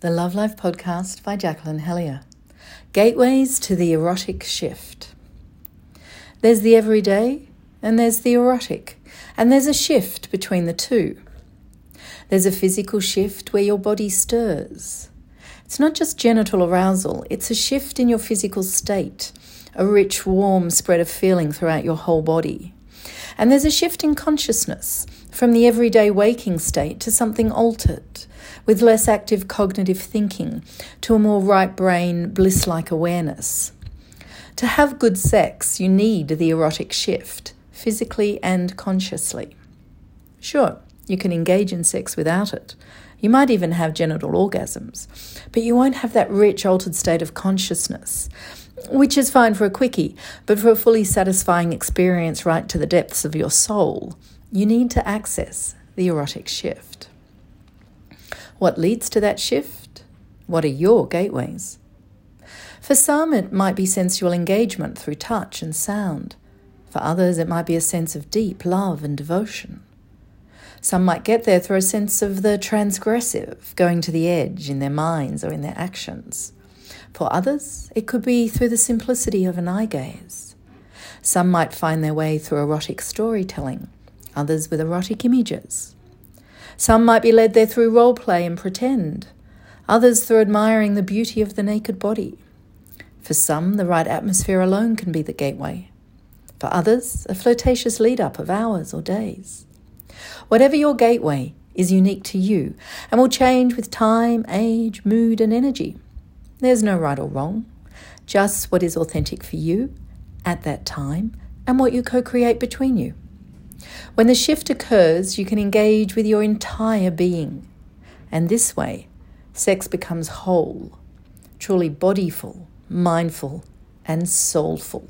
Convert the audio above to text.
the Love Life podcast by Jacqueline Hellyer. Gateways to the erotic shift. There's the everyday and there's the erotic, and there's a shift between the two. There's a physical shift where your body stirs. It's not just genital arousal, it's a shift in your physical state, a rich, warm spread of feeling throughout your whole body. And there's a shift in consciousness from the everyday waking state to something altered, with less active cognitive thinking to a more right brain, bliss like awareness. To have good sex, you need the erotic shift, physically and consciously. Sure, you can engage in sex without it. You might even have genital orgasms, but you won't have that rich, altered state of consciousness which is fine for a quickie, but for a fully satisfying experience right to the depths of your soul, you need to access the erotic shift. What leads to that shift? What are your gateways? For some, it might be sensual engagement through touch and sound. For others, it might be a sense of deep love and devotion. Some might get there through a sense of the transgressive, going to the edge in their minds or in their actions. For others, it could be through the simplicity of an eye gaze. Some might find their way through erotic storytelling, others with erotic images. Some might be led there through role play and pretend, others through admiring the beauty of the naked body. For some, the right atmosphere alone can be the gateway. For others, a flirtatious lead up of hours or days. Whatever your gateway is unique to you and will change with time, age, mood, and energy. There's no right or wrong, just what is authentic for you at that time and what you co create between you. When the shift occurs, you can engage with your entire being, and this way, sex becomes whole, truly bodyful, mindful, and soulful.